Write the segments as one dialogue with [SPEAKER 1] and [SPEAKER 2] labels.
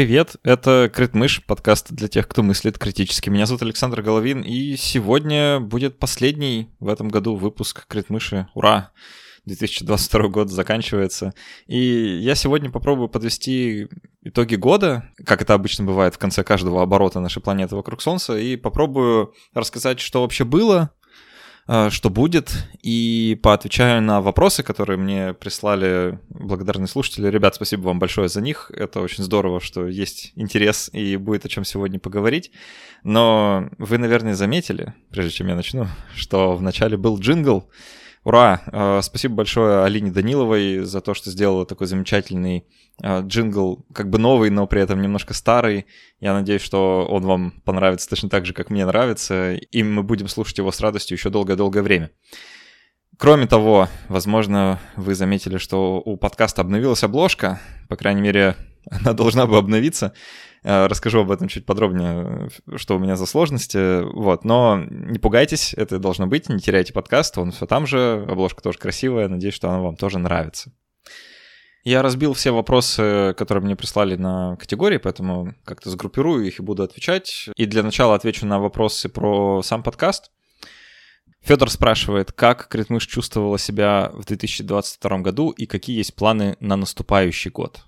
[SPEAKER 1] Привет, это Критмыш, подкаст для тех, кто мыслит критически. Меня зовут Александр Головин, и сегодня будет последний в этом году выпуск Критмыши. Ура! 2022 год заканчивается. И я сегодня попробую подвести итоги года, как это обычно бывает в конце каждого оборота нашей планеты вокруг Солнца, и попробую рассказать, что вообще было, что будет, и поотвечаю на вопросы, которые мне прислали благодарные слушатели. Ребят, спасибо вам большое за них. Это очень здорово, что есть интерес и будет о чем сегодня поговорить. Но вы, наверное, заметили, прежде чем я начну, что вначале был джингл, Ура! Э, спасибо большое Алине Даниловой за то, что сделала такой замечательный э, джингл, как бы новый, но при этом немножко старый. Я надеюсь, что он вам понравится точно так же, как мне нравится, и мы будем слушать его с радостью еще долгое-долгое время. Кроме того, возможно, вы заметили, что у подкаста обновилась обложка, по крайней мере, она должна бы обновиться. Э, расскажу об этом чуть подробнее, что у меня за сложности. Вот, но не пугайтесь, это должно быть, не теряйте подкаст, он все там же, обложка тоже красивая, надеюсь, что она вам тоже нравится. Я разбил все вопросы, которые мне прислали на категории, поэтому как-то сгруппирую их и буду отвечать. И для начала отвечу на вопросы про сам подкаст. Федор спрашивает, как Критмыш чувствовала себя в 2022 году и какие есть планы на наступающий год.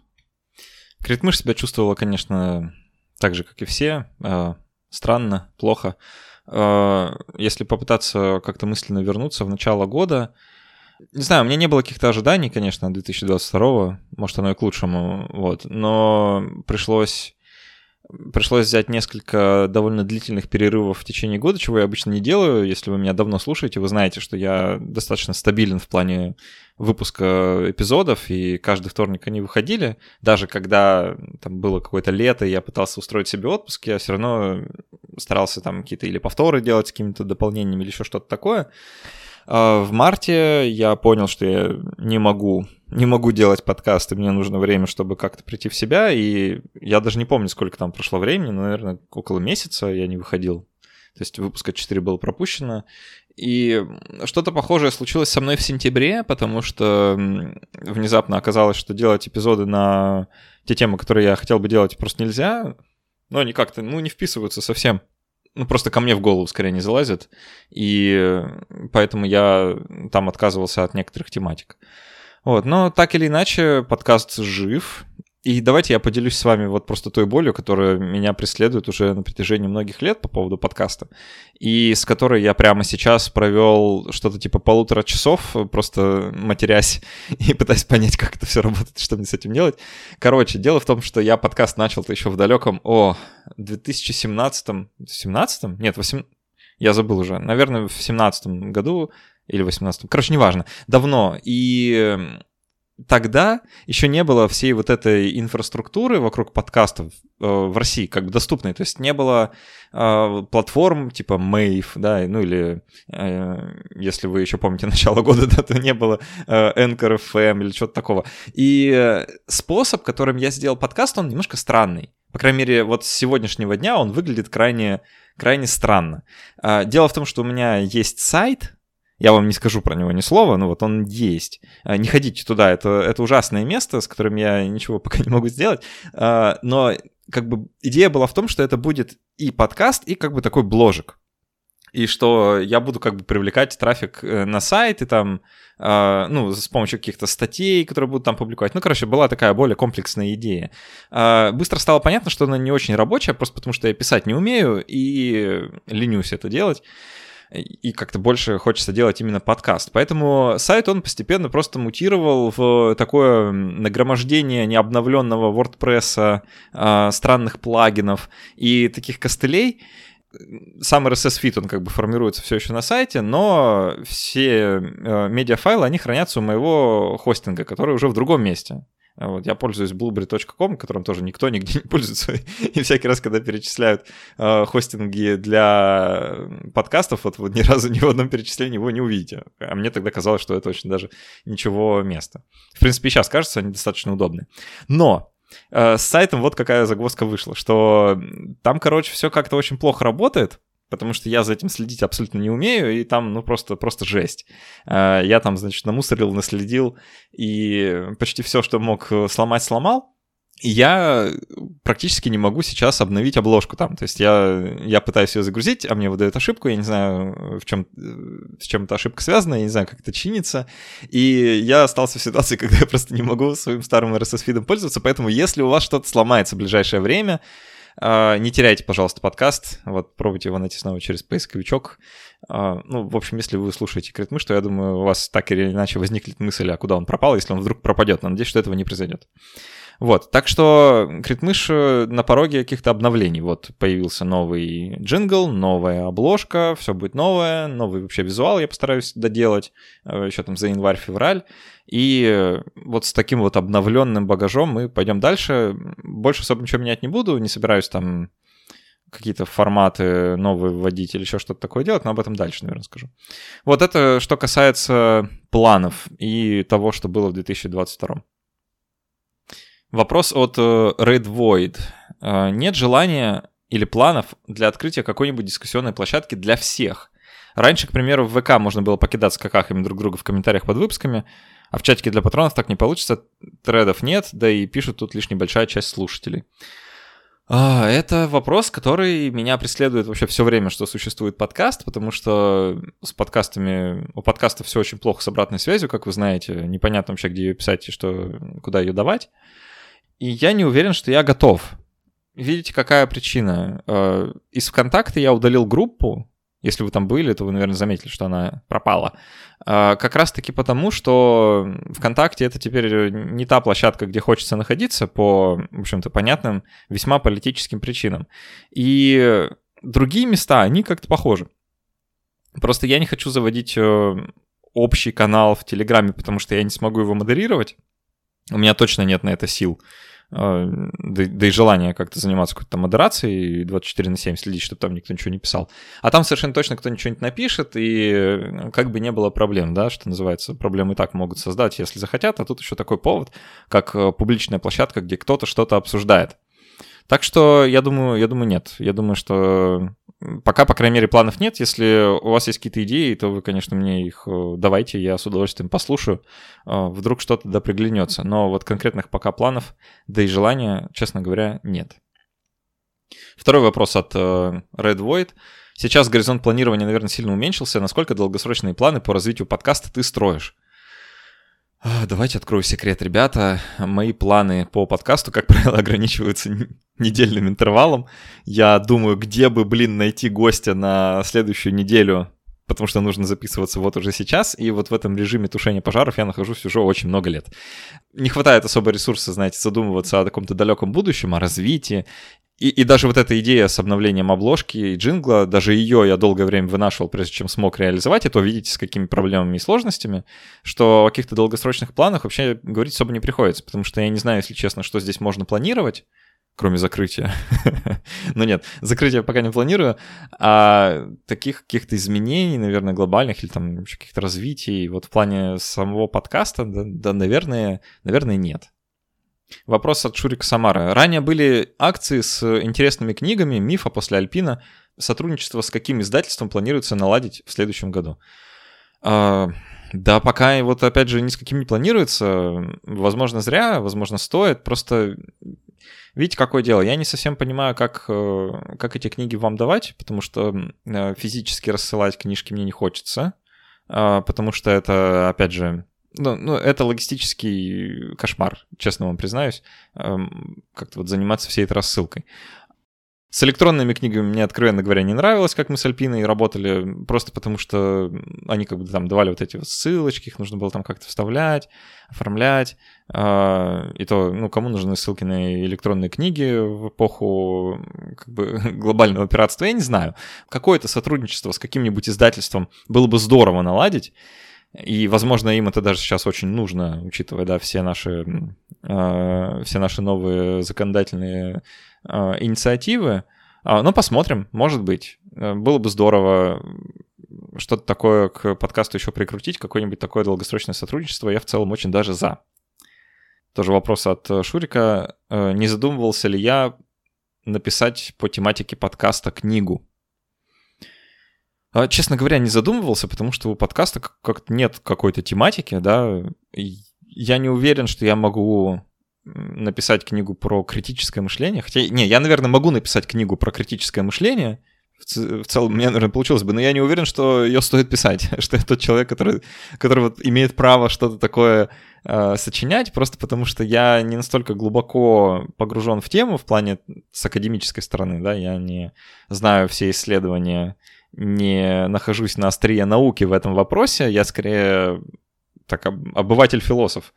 [SPEAKER 1] Критмыш себя чувствовала, конечно, так же, как и все. А, странно, плохо. А, если попытаться как-то мысленно вернуться в начало года, не знаю, у меня не было каких-то ожиданий, конечно, 2022, может, оно и к лучшему, вот, но пришлось пришлось взять несколько довольно длительных перерывов в течение года, чего я обычно не делаю. Если вы меня давно слушаете, вы знаете, что я достаточно стабилен в плане выпуска эпизодов, и каждый вторник они выходили. Даже когда там было какое-то лето, и я пытался устроить себе отпуск, я все равно старался там какие-то или повторы делать с какими-то дополнениями, или еще что-то такое. А в марте я понял, что я не могу не могу делать подкасты, мне нужно время, чтобы как-то прийти в себя, и я даже не помню, сколько там прошло времени, но, наверное, около месяца я не выходил. То есть выпуска 4 было пропущено. И что-то похожее случилось со мной в сентябре, потому что внезапно оказалось, что делать эпизоды на те темы, которые я хотел бы делать, просто нельзя. Но они как-то, ну, не вписываются совсем. Ну, просто ко мне в голову скорее не залазят. И поэтому я там отказывался от некоторых тематик. Вот, но так или иначе, подкаст жив. И давайте я поделюсь с вами вот просто той болью, которая меня преследует уже на протяжении многих лет по поводу подкаста, и с которой я прямо сейчас провел что-то типа полутора часов, просто матерясь и пытаясь понять, как это все работает, что мне с этим делать. Короче, дело в том, что я подкаст начал-то еще в далеком, о, 2017, 17? Нет, 8... Я забыл уже. Наверное, в 17 году или 18 короче, неважно, давно. И эм, тогда еще не было всей вот этой инфраструктуры вокруг подкастов э, в России как бы доступной. То есть не было э, платформ типа Mave, да, ну или э, если вы еще помните начало года, да, то не было э, Anchor FM или что-то такого. И э, способ, которым я сделал подкаст, он немножко странный. По крайней мере, вот с сегодняшнего дня он выглядит крайне, крайне странно. Э, дело в том, что у меня есть сайт, я вам не скажу про него ни слова, но вот он есть. А, не ходите туда, это, это ужасное место, с которым я ничего пока не могу сделать. А, но как бы идея была в том, что это будет и подкаст, и как бы такой бложик. И что я буду как бы привлекать трафик э, на сайт и там, а, ну, с помощью каких-то статей, которые будут там публиковать. Ну, короче, была такая более комплексная идея. Быстро стало понятно, что она не очень рабочая, просто потому что я писать не умею и ленюсь это делать и как-то больше хочется делать именно подкаст. Поэтому сайт, он постепенно просто мутировал в такое нагромождение необновленного WordPress, а, странных плагинов и таких костылей, сам RSS feed, он как бы формируется все еще на сайте, но все э, медиафайлы, они хранятся у моего хостинга, который уже в другом месте. Вот, я пользуюсь blueberry.com, которым тоже никто нигде не пользуется. И всякий раз, когда перечисляют э, хостинги для подкастов, вот вы ни разу ни в одном перечислении его не увидите. А мне тогда казалось, что это очень даже ничего места. В принципе, сейчас кажется, они достаточно удобны. Но э, с сайтом вот какая загвоздка вышла, что там, короче, все как-то очень плохо работает, потому что я за этим следить абсолютно не умею, и там, ну, просто, просто жесть. А, я там, значит, намусорил, наследил, и почти все, что мог сломать, сломал. И я практически не могу сейчас обновить обложку там. То есть я, я пытаюсь ее загрузить, а мне выдает ошибку, я не знаю, в чем, с чем эта ошибка связана, я не знаю, как это чинится. И я остался в ситуации, когда я просто не могу своим старым RSS-фидом пользоваться, поэтому если у вас что-то сломается в ближайшее время, не теряйте, пожалуйста, подкаст. Вот пробуйте его найти снова через поисковичок. А, ну, в общем, если вы слушаете Критмыш, то я думаю, у вас так или иначе возникнет мысль, а куда он пропал, если он вдруг пропадет. Но надеюсь, что этого не произойдет. Вот, так что Критмыш э, на пороге каких-то обновлений. Вот появился новый джингл, новая обложка, все будет новое, новый вообще визуал я постараюсь доделать, э, еще там за январь-февраль. И э, вот с таким вот обновленным багажом мы пойдем дальше. Больше особо ничего менять не буду, не собираюсь там какие-то форматы новые вводить или еще что-то такое делать, но об этом дальше, наверное, скажу. Вот это что касается планов и того, что было в 2022. Вопрос от э, Red Void. Э, нет желания или планов для открытия какой-нибудь дискуссионной площадки для всех? Раньше, к примеру, в ВК можно было покидаться какахами друг друга в комментариях под выпусками, а в чатике для патронов так не получится, тредов нет, да и пишут тут лишь небольшая часть слушателей. А, это вопрос, который меня преследует вообще все время, что существует подкаст, потому что с подкастами, у подкаста все очень плохо с обратной связью, как вы знаете, непонятно вообще, где ее писать и что, куда ее давать. И я не уверен, что я готов. Видите, какая причина? Э, из ВКонтакта я удалил группу. Если вы там были, то вы, наверное, заметили, что она пропала. Э, как раз-таки потому, что ВКонтакте это теперь не та площадка, где хочется находиться по, в общем-то, понятным, весьма политическим причинам. И другие места, они как-то похожи. Просто я не хочу заводить э, общий канал в Телеграме, потому что я не смогу его модерировать. У меня точно нет на это сил. Да, да и желание как-то заниматься какой-то модерацией 24 на 7, следить, чтобы там никто ничего не писал. А там совершенно точно кто ничего не напишет, и как бы не было проблем, да, что называется, проблемы и так могут создать, если захотят, а тут еще такой повод, как э, публичная площадка, где кто-то что-то обсуждает. Так что я думаю, я думаю, нет. Я думаю, что Пока, по крайней мере, планов нет. Если у вас есть какие-то идеи, то вы, конечно, мне их э, давайте, я с удовольствием послушаю. Э, вдруг что-то да приглянется. Но вот конкретных пока планов, да и желания, честно говоря, нет. Второй вопрос от э, Red Void. Сейчас горизонт планирования, наверное, сильно уменьшился. Насколько долгосрочные планы по развитию подкаста ты строишь? Давайте открою секрет, ребята. Мои планы по подкасту, как правило, ограничиваются недельным интервалом. Я думаю, где бы, блин, найти гостя на следующую неделю, потому что нужно записываться вот уже сейчас, и вот в этом режиме тушения пожаров я нахожусь уже очень много лет. Не хватает особо ресурса, знаете, задумываться о каком-то далеком будущем, о развитии, и, и даже вот эта идея с обновлением обложки и джингла, даже ее я долгое время вынашивал, прежде чем смог реализовать, и то видите, с какими проблемами и сложностями, что о каких-то долгосрочных планах вообще говорить особо не приходится, потому что я не знаю, если честно, что здесь можно планировать, кроме закрытия. Но нет, закрытия пока не планирую, а таких каких-то изменений, наверное, глобальных или там каких-то развитий вот в плане самого подкаста, да наверное, наверное, нет. Вопрос от Шурика Самара. Ранее были акции с интересными книгами «Мифа после Альпина». Сотрудничество с каким издательством планируется наладить в следующем году? А, да, пока вот опять же ни с каким не планируется. Возможно, зря, возможно, стоит. Просто видите, какое дело. Я не совсем понимаю, как, э, как эти книги вам давать, потому что э, физически рассылать книжки мне не хочется. А, потому что это, опять же, ну, ну, это логистический кошмар, честно вам признаюсь, эм, как-то вот заниматься всей этой рассылкой. С электронными книгами мне, откровенно говоря, не нравилось, как мы с Альпиной работали, просто потому что они как бы там давали вот эти вот ссылочки, их нужно было там как-то вставлять, оформлять. А, и то, ну, кому нужны ссылки на электронные книги в эпоху как бы глобального пиратства, я не знаю. Какое-то сотрудничество с каким-нибудь издательством было бы здорово наладить. И, возможно, им это даже сейчас очень нужно, учитывая, да, все наши, э, все наши новые законодательные э, инициативы. Э, но посмотрим, может быть. Э, было бы здорово что-то такое к подкасту еще прикрутить, какое-нибудь такое долгосрочное сотрудничество. Я в целом очень даже за. Тоже вопрос от Шурика. Э, не задумывался ли я написать по тематике подкаста книгу? А, честно говоря, не задумывался, потому что у подкаста как-то нет какой-то тематики, да. Я не уверен, что я могу написать книгу про критическое мышление. Хотя, не, я, наверное, могу написать книгу про критическое мышление. В, целом, у меня, наверное, получилось бы, но я не уверен, что ее стоит писать, что я тот человек, который, который вот имеет право что-то такое э, сочинять, просто потому что я не настолько глубоко погружен в тему в плане с академической стороны, да, я не знаю все исследования, не нахожусь на острие науки в этом вопросе, я скорее так обыватель-философ.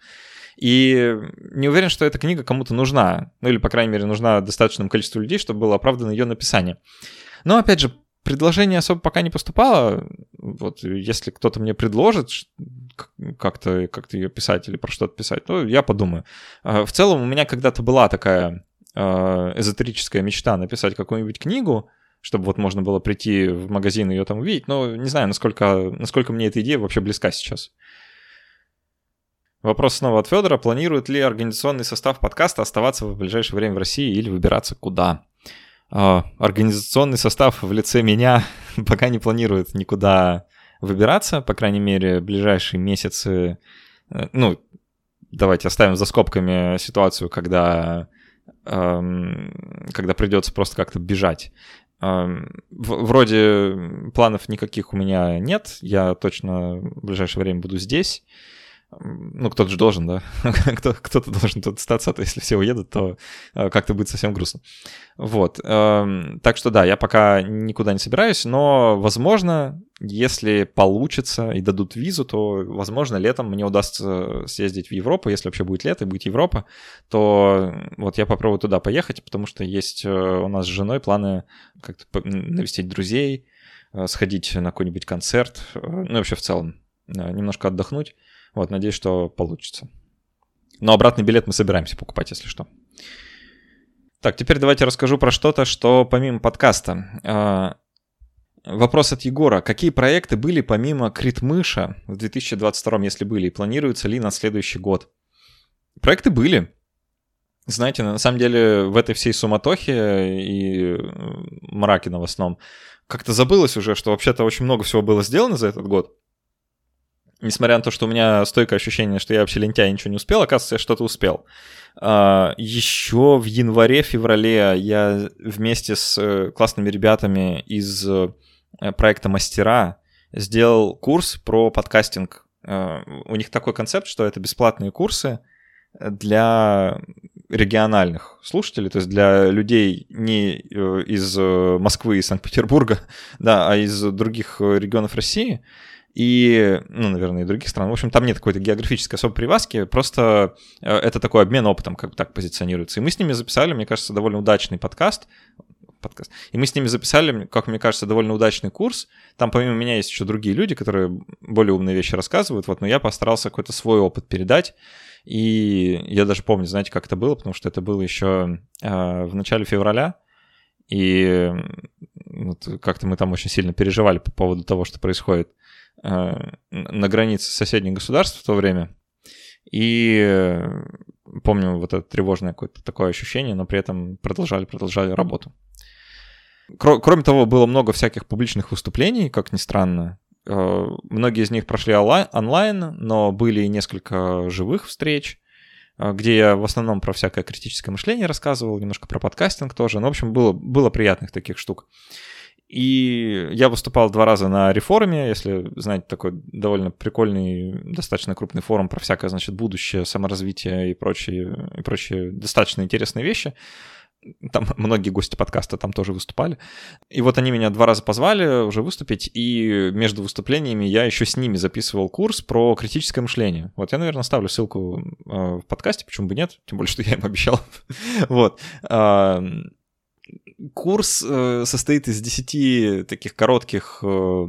[SPEAKER 1] И не уверен, что эта книга кому-то нужна. Ну или, по крайней мере, нужна достаточному количеству людей, чтобы было оправдано ее написание. Но, опять же, предложение особо пока не поступало. Вот если кто-то мне предложит как-то как ее писать или про что-то писать, то я подумаю. А, в целом у меня когда-то была такая а, эзотерическая мечта написать какую-нибудь книгу, чтобы вот можно было прийти в магазин и ее там увидеть. Но не знаю, насколько, насколько мне эта идея вообще близка сейчас. Вопрос снова от Федора. Планирует ли организационный состав подкаста оставаться в ближайшее время в России или выбираться куда? Uh, организационный состав в лице меня пока не планирует никуда выбираться, по крайней мере, ближайшие месяцы. Э, ну, давайте оставим за скобками ситуацию, когда, um, когда придется просто как-то бежать. Вроде планов никаких у меня нет. Я точно в ближайшее время буду здесь ну, кто-то же должен, да, кто-то должен тут остаться, а то если все уедут, то э, как-то будет совсем грустно. Вот, эм, так что да, я пока никуда не собираюсь, но, возможно, если получится и дадут визу, то, возможно, летом мне удастся съездить в Европу, если вообще будет лето и будет Европа, то вот я попробую туда поехать, потому что есть э, у нас с женой планы как-то навестить друзей, э, сходить на какой-нибудь концерт, ну, вообще в целом немножко отдохнуть. Вот, надеюсь, что получится. Но обратный билет мы собираемся покупать, если что. Так, теперь давайте расскажу про что-то, что помимо подкаста. А, вопрос от Егора. Какие проекты были помимо Критмыша в 2022, если были, и планируются ли на следующий год? Проекты были. Знаете, на самом деле в этой всей суматохе и мраке новостном как-то забылось уже, что вообще-то очень много всего было сделано за этот год несмотря на то, что у меня стойкое ощущение, что я вообще лентяй ничего не успел, оказывается, я что-то успел. А, еще в январе-феврале я вместе с э, классными ребятами из э, проекта «Мастера» сделал курс про подкастинг. А, у них такой концепт, что это бесплатные курсы для региональных слушателей, то есть для людей не э, из Москвы и Санкт-Петербурга, да, а из других регионов России – и, ну, наверное, и других стран. В общем, там нет какой-то географической особой привязки, просто э, это такой обмен опытом, как бы так позиционируется. И мы с ними записали, мне кажется, довольно удачный подкаст, подкаст. И мы с ними записали, как мне кажется, довольно удачный курс. Там помимо меня есть еще другие люди, которые более умные вещи рассказывают, вот, но я постарался какой-то свой опыт передать. И я даже помню, знаете, как это было, потому что это было еще э, в начале февраля. И вот, как-то мы там очень сильно переживали по поводу того, что происходит. Э, на границе соседних государств в то время. И э, помню вот это тревожное какое-то такое ощущение, но при этом продолжали, продолжали работу. Кроме того, было много всяких публичных выступлений, как ни странно. Э, многие из них прошли онлайн, но были и несколько живых встреч, где я в основном про всякое критическое мышление рассказывал, немножко про подкастинг тоже. Ну, в общем, было, было приятных таких штук. И я выступал два раза на реформе, если знаете, такой довольно прикольный, достаточно крупный форум про всякое, значит, будущее, саморазвитие и прочие, и прочие достаточно интересные вещи. Там многие гости подкаста там тоже выступали. И вот они меня два раза позвали уже выступить, и между выступлениями я еще с ними записывал курс про критическое мышление. Вот я, наверное, ставлю ссылку э, в подкасте, почему бы нет, тем более, что я им обещал. вот курс э, состоит из 10 таких коротких э,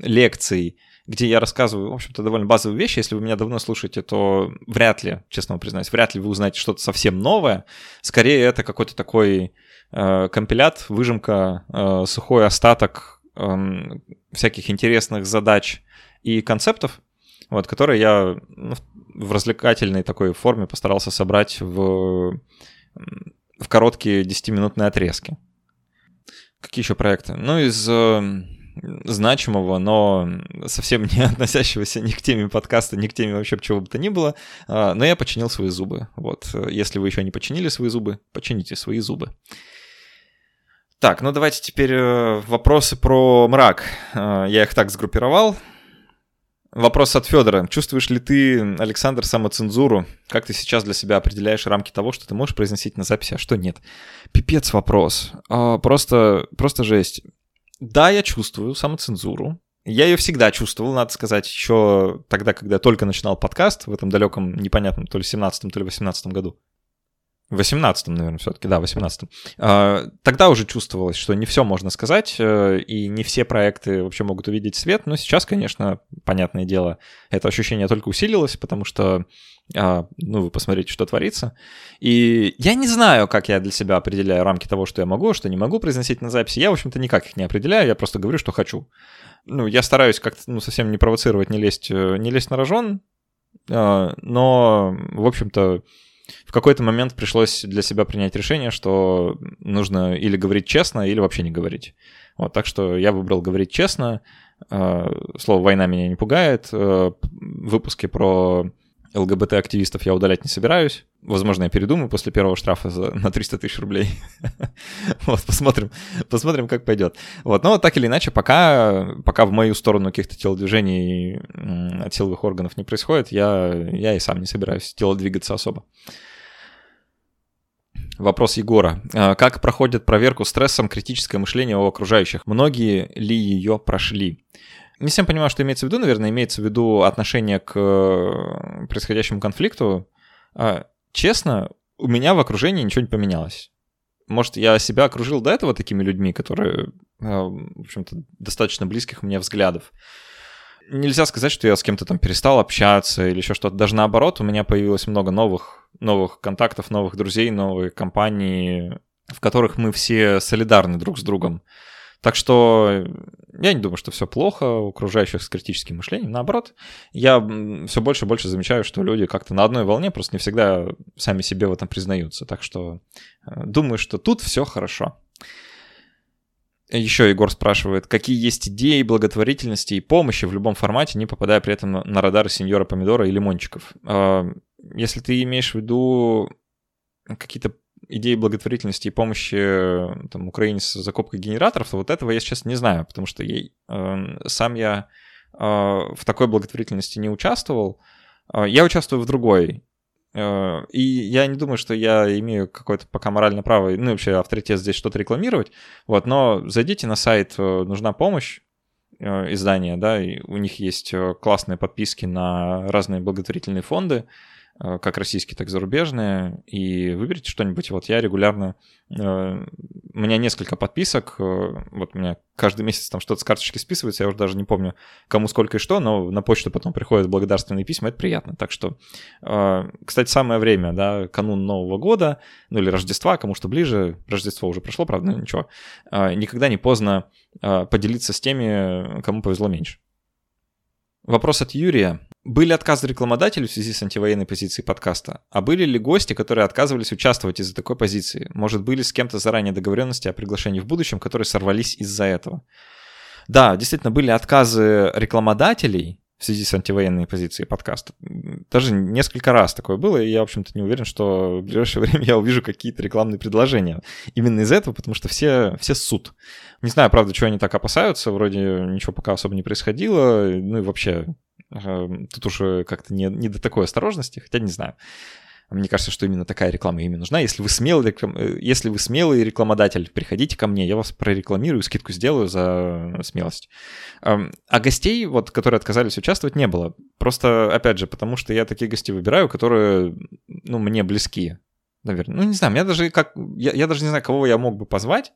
[SPEAKER 1] лекций, где я рассказываю, в общем-то, довольно базовые вещи. Если вы меня давно слушаете, то вряд ли, честно вам признаюсь, вряд ли вы узнаете что-то совсем новое. Скорее, это какой-то такой э, компилят, выжимка, э, сухой остаток э, всяких интересных задач и концептов, вот, которые я ну, в развлекательной такой форме постарался собрать в в короткие 10-минутные отрезки. Какие еще проекты? Ну, из, э, значимого, но совсем не относящегося ни к теме подкаста, ни к теме вообще чего бы то ни было. А, но я починил свои зубы. Вот, если вы еще не починили свои зубы, почините свои зубы. Так, ну давайте теперь э, вопросы про мрак. А, я их так сгруппировал. Вопрос от Федора. Чувствуешь ли ты, Александр, самоцензуру? Как ты сейчас для себя определяешь рамки того, что ты можешь произносить на записи, а что нет? Пипец вопрос. А, просто, просто жесть. Да, я чувствую самоцензуру. Я ее всегда чувствовал, надо сказать, еще тогда, когда я только начинал подкаст в этом далеком, непонятном, то ли 17 то ли 18 году. В 18-м, наверное, все-таки, да, в 18-м. А, тогда уже чувствовалось, что не все можно сказать, э, и не все проекты вообще могут увидеть свет, но сейчас, конечно, понятное дело, это ощущение только усилилось, потому что, а, ну, вы посмотрите, что творится. И я не знаю, как я для себя определяю рамки того, что я могу, что не могу произносить на записи. Я, в общем-то, никак их не определяю, я просто говорю, что хочу. Ну, я стараюсь как-то, ну, совсем не провоцировать, не лезть, э, не лезть на рожон, а, но, в общем-то, в какой-то момент пришлось для себя принять решение, что нужно или говорить честно, или вообще не говорить. Вот, так что я выбрал говорить честно. А, слово «война» меня не пугает. А, выпуски про ЛГБТ-активистов я удалять не собираюсь. Возможно, я передумаю после первого штрафа за, на 300 тысяч рублей. вот, посмотрим, посмотрим, как пойдет. Вот, но так или иначе, пока, пока в мою сторону каких-то телодвижений от силовых органов не происходит, я, я и сам не собираюсь телодвигаться особо. Вопрос Егора. А, как проходит проверку стрессом критическое мышление у окружающих? Многие ли ее прошли? Не всем понимаю, что имеется в виду. Наверное, имеется в виду отношение к э, происходящему конфликту. А, честно, у меня в окружении ничего не поменялось. Может, я себя окружил до этого такими людьми, которые, а, в общем-то, достаточно близких мне взглядов. Нельзя сказать, что я с кем-то там перестал общаться или еще что-то. Даже наоборот, у меня появилось много новых, новых контактов, новых друзей, новые компании, в которых мы все солидарны друг с другом. Так что я не думаю, что все плохо у окружающих с критическим мышлением. Наоборот, я все больше и больше замечаю, что люди как-то на одной волне просто не всегда сами себе в этом признаются. Так что э, думаю, что тут все хорошо. Еще Егор спрашивает, какие есть идеи благотворительности и помощи в любом формате, не попадая при этом на радары сеньора помидора и лимончиков. А, если ты имеешь в виду какие-то идеи благотворительности и помощи там, Украине с закупкой генераторов, то вот этого я сейчас не знаю, потому что я, э, сам я э, в такой благотворительности не участвовал. Э, я участвую в другой. Э, и я не думаю, что я имею какое-то пока моральное право, ну вообще авторитет здесь что-то рекламировать. Вот, но зайдите на сайт э, «Нужна помощь», э, издания, да, и у них есть классные подписки на разные благотворительные фонды, Э, как российские, так и зарубежные, и выберите что-нибудь. Вот я регулярно, э, у меня несколько подписок, э, вот у меня каждый месяц там что-то с карточки списывается, я уже даже не помню, кому сколько и что, но на почту потом приходят благодарственные письма, это приятно. Так что, кстати, самое время, да, канун Нового года, ну или Рождества, кому что ближе, Рождество уже прошло, правда, ничего, никогда не поздно поделиться с теми, кому повезло меньше. Вопрос от Юрия. Были отказы рекламодателей в связи с антивоенной позицией подкаста? А были ли гости, которые отказывались участвовать из-за такой позиции? Может, были с кем-то заранее договоренности о приглашении в будущем, которые сорвались из-за этого? Да, действительно, были отказы рекламодателей в связи с антивоенной позицией подкаста. Даже несколько раз такое было, и я, в общем-то, не уверен, что в ближайшее время я увижу какие-то рекламные предложения. Именно из этого, потому что все, все суд. Не знаю, правда, чего они так опасаются, вроде ничего пока особо не происходило, ну и вообще Тут уже как-то не, не до такой осторожности, хотя не знаю. Мне кажется, что именно такая реклама ими нужна. Если вы смелый. Э, если вы смелый рекламодатель, приходите ко мне, я вас прорекламирую, скидку сделаю за смелость. А гостей, вот, которые отказались участвовать, не было. Просто, опять же, потому что я такие гости выбираю, которые, ну, мне близки, наверное. Ну, не знаю, я даже как... Я, я даже не знаю, кого я мог бы позвать,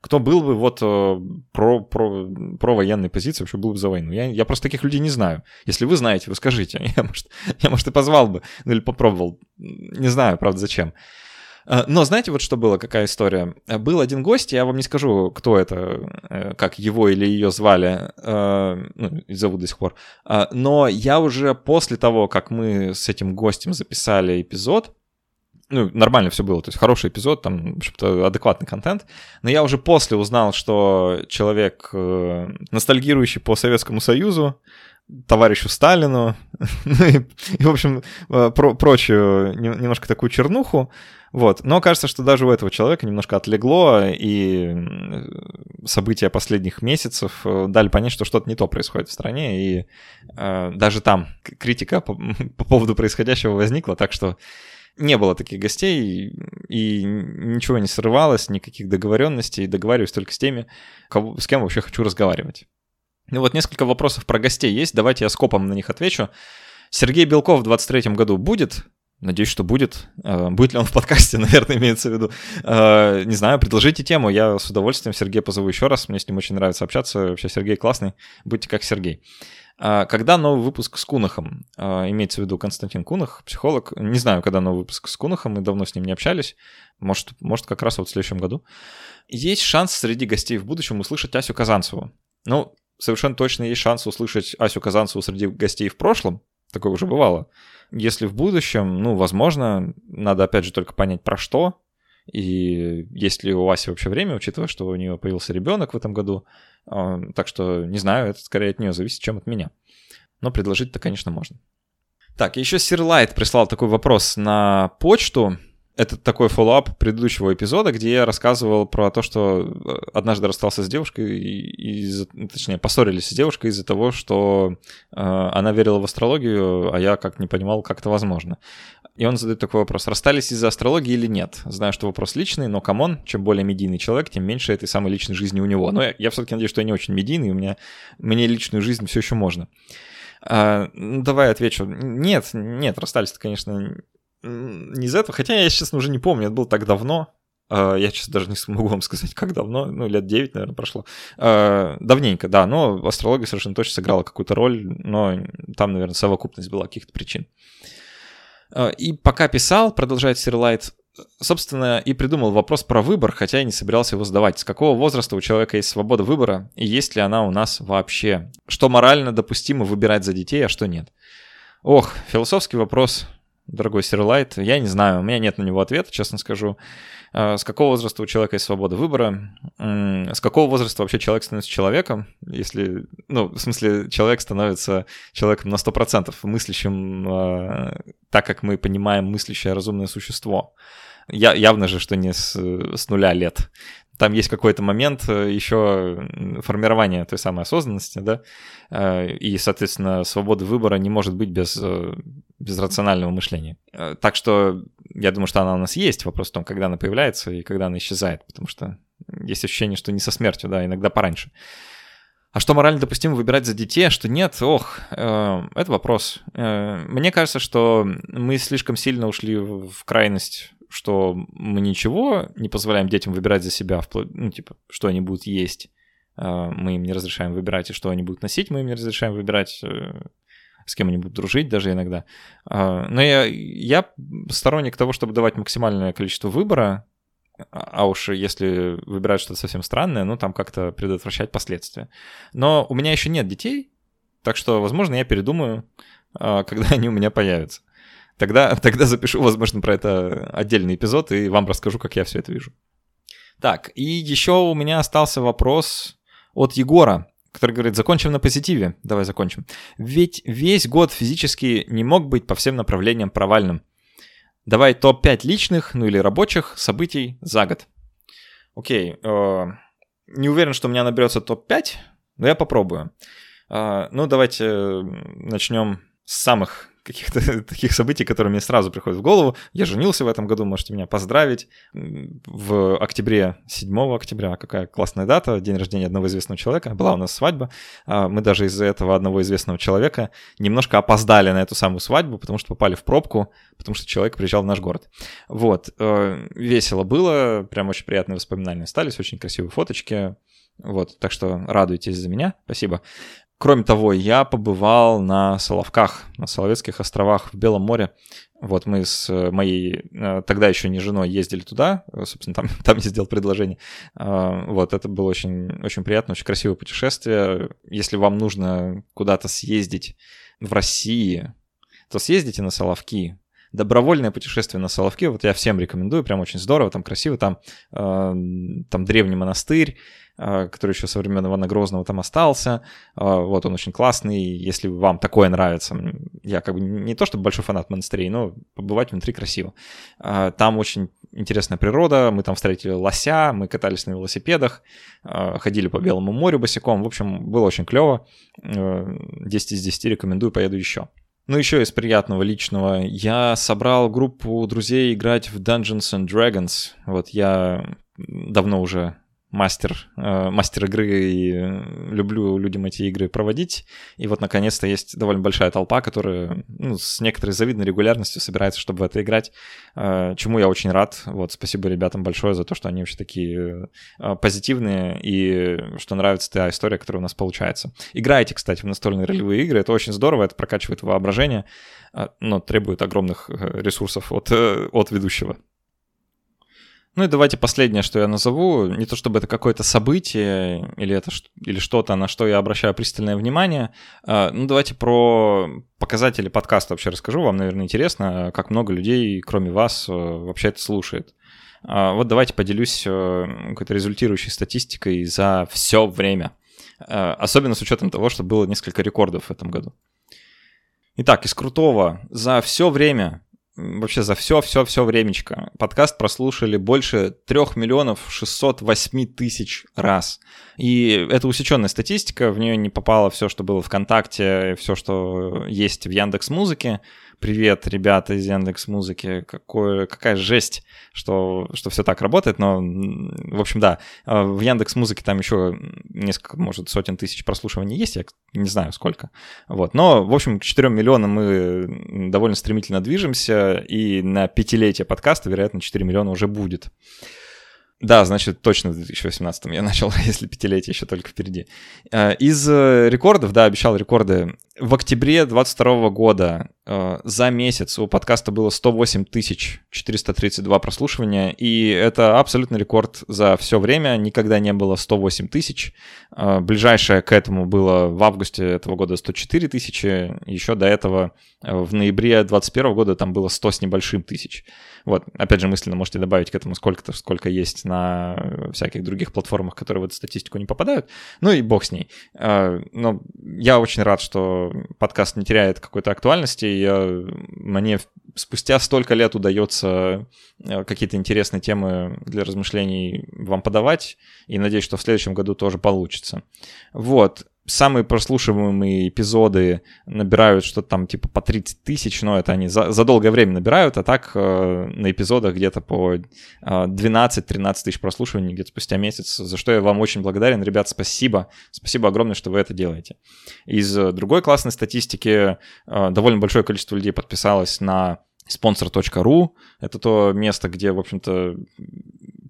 [SPEAKER 1] кто был бы вот э, про, про, про военной позиции, вообще был бы за войну. Я, я просто таких людей не знаю. Если вы знаете, вы скажите. Я, может, я, может, и позвал бы, ну или попробовал. Не знаю, правда, зачем. Э, но знаете, вот что было, какая история? Был один гость, я вам не скажу, кто это, э, как его или ее звали, ну, зовут до сих пор, но я уже после того, как мы с этим гостем записали эпизод, ну, нормально все было, то есть хороший эпизод, там, в общем-то, адекватный контент, но я уже после узнал, что человек, э, ностальгирующий по Советскому Союзу, товарищу Сталину, ну и, и, в общем, э, про прочую немножко такую чернуху, вот. Но кажется, что даже у этого человека немножко отлегло, и события последних месяцев э, дали понять, что что-то не то происходит в стране, и э, даже там критика по, по поводу происходящего возникла, так что не было таких гостей, и ничего не срывалось, никаких договоренностей, договариваюсь только с теми, кого, с кем вообще хочу разговаривать. Ну вот несколько вопросов про гостей есть, давайте я скопом на них отвечу. Сергей Белков в 23 году будет, Надеюсь, что будет. Э, будет ли он в подкасте, наверное, имеется в виду. Э, не знаю, предложите тему. Я с удовольствием Сергея позову еще раз. Мне с ним очень нравится общаться. Вообще Сергей классный. Будьте как Сергей. Э, когда новый выпуск с Кунахом? Имеется в виду Константин Кунах, психолог. Не знаю, когда новый выпуск с Кунахом, мы давно с ним не общались. Может, может как раз вот в следующем году. Есть шанс среди гостей в будущем услышать Асю Казанцеву. Ну, совершенно точно есть шанс услышать Асю Казанцеву среди гостей в прошлом. Такое уже бывало. Если в будущем, ну, возможно, надо опять же только понять про что, и есть ли у Васи вообще время, учитывая, что у нее появился ребенок в этом году. А, так что, не знаю, это скорее от нее зависит, чем от меня. Но предложить-то, конечно, можно. Так, еще Сирлайт прислал такой вопрос на почту это такой follow-up предыдущего эпизода, где я рассказывал про то, что э, однажды расстался с девушкой, и, и, точнее, поссорились с девушкой из-за того, что э, она верила в астрологию, а я как не понимал, как это возможно. И он задает такой вопрос, расстались из-за астрологии или нет? Знаю, что вопрос личный, но come on, чем более медийный человек, тем меньше этой самой личной жизни у него. Но я, я все-таки надеюсь, что я не очень медийный, у меня, мне личную жизнь все еще можно. А, ну, давай отвечу. Нет, нет, расстались-то, конечно, не из этого, хотя я, честно, уже не помню, это было так давно, а, я сейчас даже не смогу вам сказать, как давно, ну, лет 9, наверное, прошло. А, давненько, да, но астрология совершенно точно сыграла какую-то роль, но там, наверное, совокупность была каких-то причин. А, и пока писал, продолжает Сирлайт, собственно, и придумал вопрос про выбор, хотя я не собирался его задавать. С какого возраста у человека есть свобода выбора, и есть ли она у нас вообще? Что морально допустимо выбирать за детей, а что нет? Ох, философский вопрос, дорогой Сирлайт, я не знаю, у меня нет на него ответа, честно скажу. А, с какого возраста у человека есть свобода выбора? С какого возраста вообще человек становится человеком? Если, ну, в смысле, человек становится человеком на 100%, мыслящим а, так, как мы понимаем мыслящее разумное существо. Я, явно же, что не с, с нуля лет там есть какой-то момент э, еще формирования той самой осознанности, да, э, и, соответственно, свобода выбора не может быть без, э, без рационального мышления. Так что я думаю, что она у нас есть, вопрос в том, когда она появляется и когда она исчезает, потому что есть ощущение, что не со смертью, да, иногда пораньше. А что морально допустимо выбирать за детей, а что нет, ох, э, это вопрос. Э, мне кажется, что мы слишком сильно ушли в крайность что мы ничего не позволяем детям выбирать за себя, ну, типа, что они будут есть, а, мы им не разрешаем выбирать, и что они будут носить, мы им не разрешаем выбирать, э, с кем они будут дружить даже иногда. А, но я, я сторонник того, чтобы давать максимальное количество выбора, а уж если выбирать что-то совсем странное, ну, там как-то предотвращать последствия. Но у меня еще нет детей, так что, возможно, я передумаю, когда они у меня появятся. Тогда, тогда запишу, возможно, про это отдельный эпизод и вам расскажу, как я все это вижу. Так, и еще у меня остался вопрос от Егора, который говорит, закончим на позитиве. Давай закончим. Ведь весь год физически не мог быть по всем направлениям провальным. Давай топ-5 личных, ну или рабочих событий за год. Окей, э, не уверен, что у меня наберется топ-5, но я попробую. Э, ну, давайте э, начнем с самых каких-то таких событий, которые мне сразу приходят в голову. Я женился в этом году, можете меня поздравить. В октябре, 7 октября, какая классная дата, день рождения одного известного человека. Была у нас свадьба. А, мы даже из-за этого одного известного человека немножко опоздали на эту самую свадьбу, потому что попали в пробку, потому что человек приезжал в наш город. Вот. Э, весело было, прям очень приятные воспоминания остались, очень красивые фоточки. Вот, так что радуйтесь за меня, спасибо. Кроме того, я побывал на Соловках, на Соловецких островах в Белом море. Вот мы с моей э, тогда еще не женой ездили туда, собственно, там, там я сделал предложение. А, вот, это было очень, очень приятно, очень красивое путешествие. Если вам нужно куда-то съездить в России, то съездите на Соловки. Добровольное путешествие на Соловки, вот я всем рекомендую, прям очень здорово, там красиво, там, э, там древний монастырь, э, который еще со времен Ивана Грозного там остался, э, вот он очень классный, если вам такое нравится, я как бы не то чтобы большой фанат монастырей, но побывать внутри красиво. Э, там очень интересная природа, мы там встретили лося, мы катались на велосипедах, ходили по Белому морю босиком, в общем, было очень клево, 10 из 10 рекомендую, поеду еще. Ну, еще из приятного личного. Я собрал группу друзей играть в Dungeons and Dragons. Вот я давно уже мастер, э, мастер игры и э, люблю людям эти игры проводить. И вот наконец-то есть довольно большая толпа, которая ну, с некоторой завидной регулярностью собирается, чтобы в это играть, э, чему я очень рад. Вот спасибо ребятам большое за то, что они вообще такие э, позитивные и что нравится та история, которая у нас получается. Играйте, кстати, в настольные ролевые игры, это очень здорово, это прокачивает воображение, э, но требует огромных э, ресурсов от, э, от ведущего. Ну и давайте последнее, что я назову. Не то чтобы это какое-то событие или, это, или что-то, на что я обращаю пристальное внимание. А, ну давайте про показатели подкаста вообще расскажу. Вам, наверное, интересно, как много людей, кроме вас, э, вообще это слушает. А, вот давайте поделюсь э, какой-то результирующей статистикой за все время. А, особенно с учетом того, что было несколько рекордов в этом году. Итак, из крутого за все время вообще за все-все-все времечко. Подкаст прослушали больше 3 миллионов 608 тысяч раз. И это усеченная статистика, в нее не попало все, что было ВКонтакте, все, что есть в Яндекс Музыке привет, ребята из Яндекс Музыки, какое, какая жесть, что, что все так работает, но, в общем, да, а, в Яндекс Музыке там еще несколько, может, сотен тысяч прослушиваний есть, я не знаю сколько, вот, но, в общем, к 4 миллионам мы довольно стремительно движемся, и на пятилетие подкаста, вероятно, 4 миллиона уже будет. Да, значит, точно в 2018 я начал, если пятилетие еще только впереди. А, из э, рекордов, да, обещал рекорды. В октябре 2022 года э, за месяц у подкаста было 108 432 прослушивания, и это абсолютно рекорд за все время. Никогда не было 108 тысяч. Э, ближайшее к этому было в августе этого года 104 тысячи. Еще до этого в ноябре 2021 года там было 100 с небольшим тысяч. Вот, опять же, мысленно можете добавить к этому сколько-то, сколько есть на всяких других платформах, которые в эту статистику не попадают. Ну и бог с ней. Но я очень рад, что подкаст не теряет какой-то актуальности. Я, мне спустя столько лет удается э, какие-то интересные темы для размышлений вам подавать. И надеюсь, что в следующем году тоже получится. Вот самые прослушиваемые эпизоды набирают что-то там типа по 30 тысяч, но это они за, за долгое время набирают, а так э, на эпизодах где-то по э, 12-13 тысяч прослушиваний где-то спустя месяц, за что я вам очень благодарен. Ребят, спасибо. Спасибо огромное, что вы это делаете. Из э, другой классной статистики э, довольно большое количество людей подписалось на sponsor.ru. Это то место, где, в общем-то,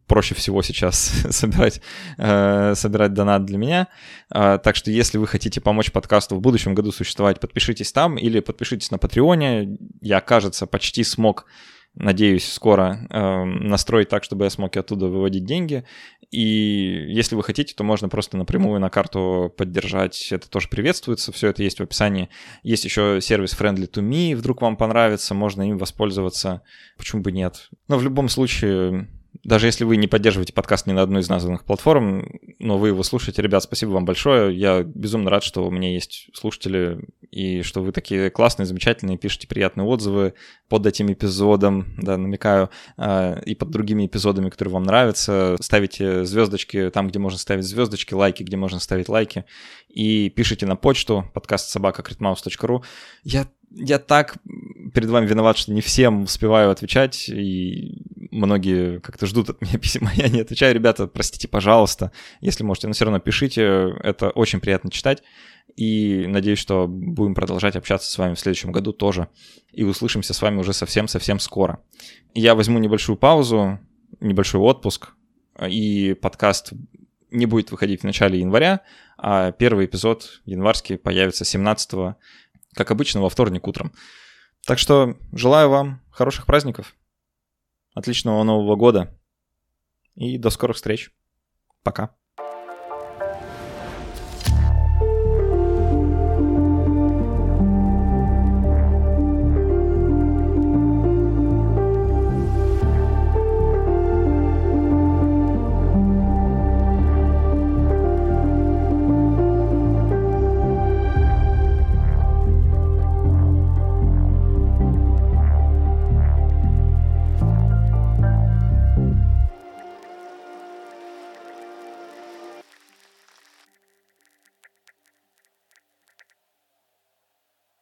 [SPEAKER 1] проще всего сейчас собирать, э, собирать донат для меня. Э, так что если вы хотите помочь подкасту в будущем году существовать, подпишитесь там или подпишитесь на Патреоне. Я, кажется, почти смог надеюсь, скоро э, настроить так, чтобы я смог и оттуда выводить деньги. И если вы хотите, то можно просто напрямую на карту поддержать. Это тоже приветствуется. Все это есть в описании. Есть еще сервис Friendly to Me. Вдруг вам понравится, можно им воспользоваться. Почему бы нет? Но в любом случае, даже если вы не поддерживаете подкаст ни на одной из названных платформ, но вы его слушаете, ребят, спасибо вам большое. Я безумно рад, что у меня есть слушатели, и что вы такие классные, замечательные, пишете приятные отзывы под этим эпизодом, да, намекаю, а, и под другими эпизодами, которые вам нравятся. Ставите звездочки там, где можно ставить звездочки, лайки, где можно ставить лайки, и пишите на почту подкаст собака Я я так перед вами виноват, что не всем успеваю отвечать, и многие как-то ждут от меня писем, а я не отвечаю. Ребята, простите, пожалуйста, если можете, но все равно пишите, это очень приятно читать, и надеюсь, что будем продолжать общаться с вами в следующем году тоже, и услышимся с вами уже совсем-совсем скоро. Я возьму небольшую паузу, небольшой отпуск, и подкаст не будет выходить в начале января, а первый эпизод январский появится 17 как обычно, во вторник утром. Так что желаю вам хороших праздников, отличного Нового года и до скорых встреч. Пока.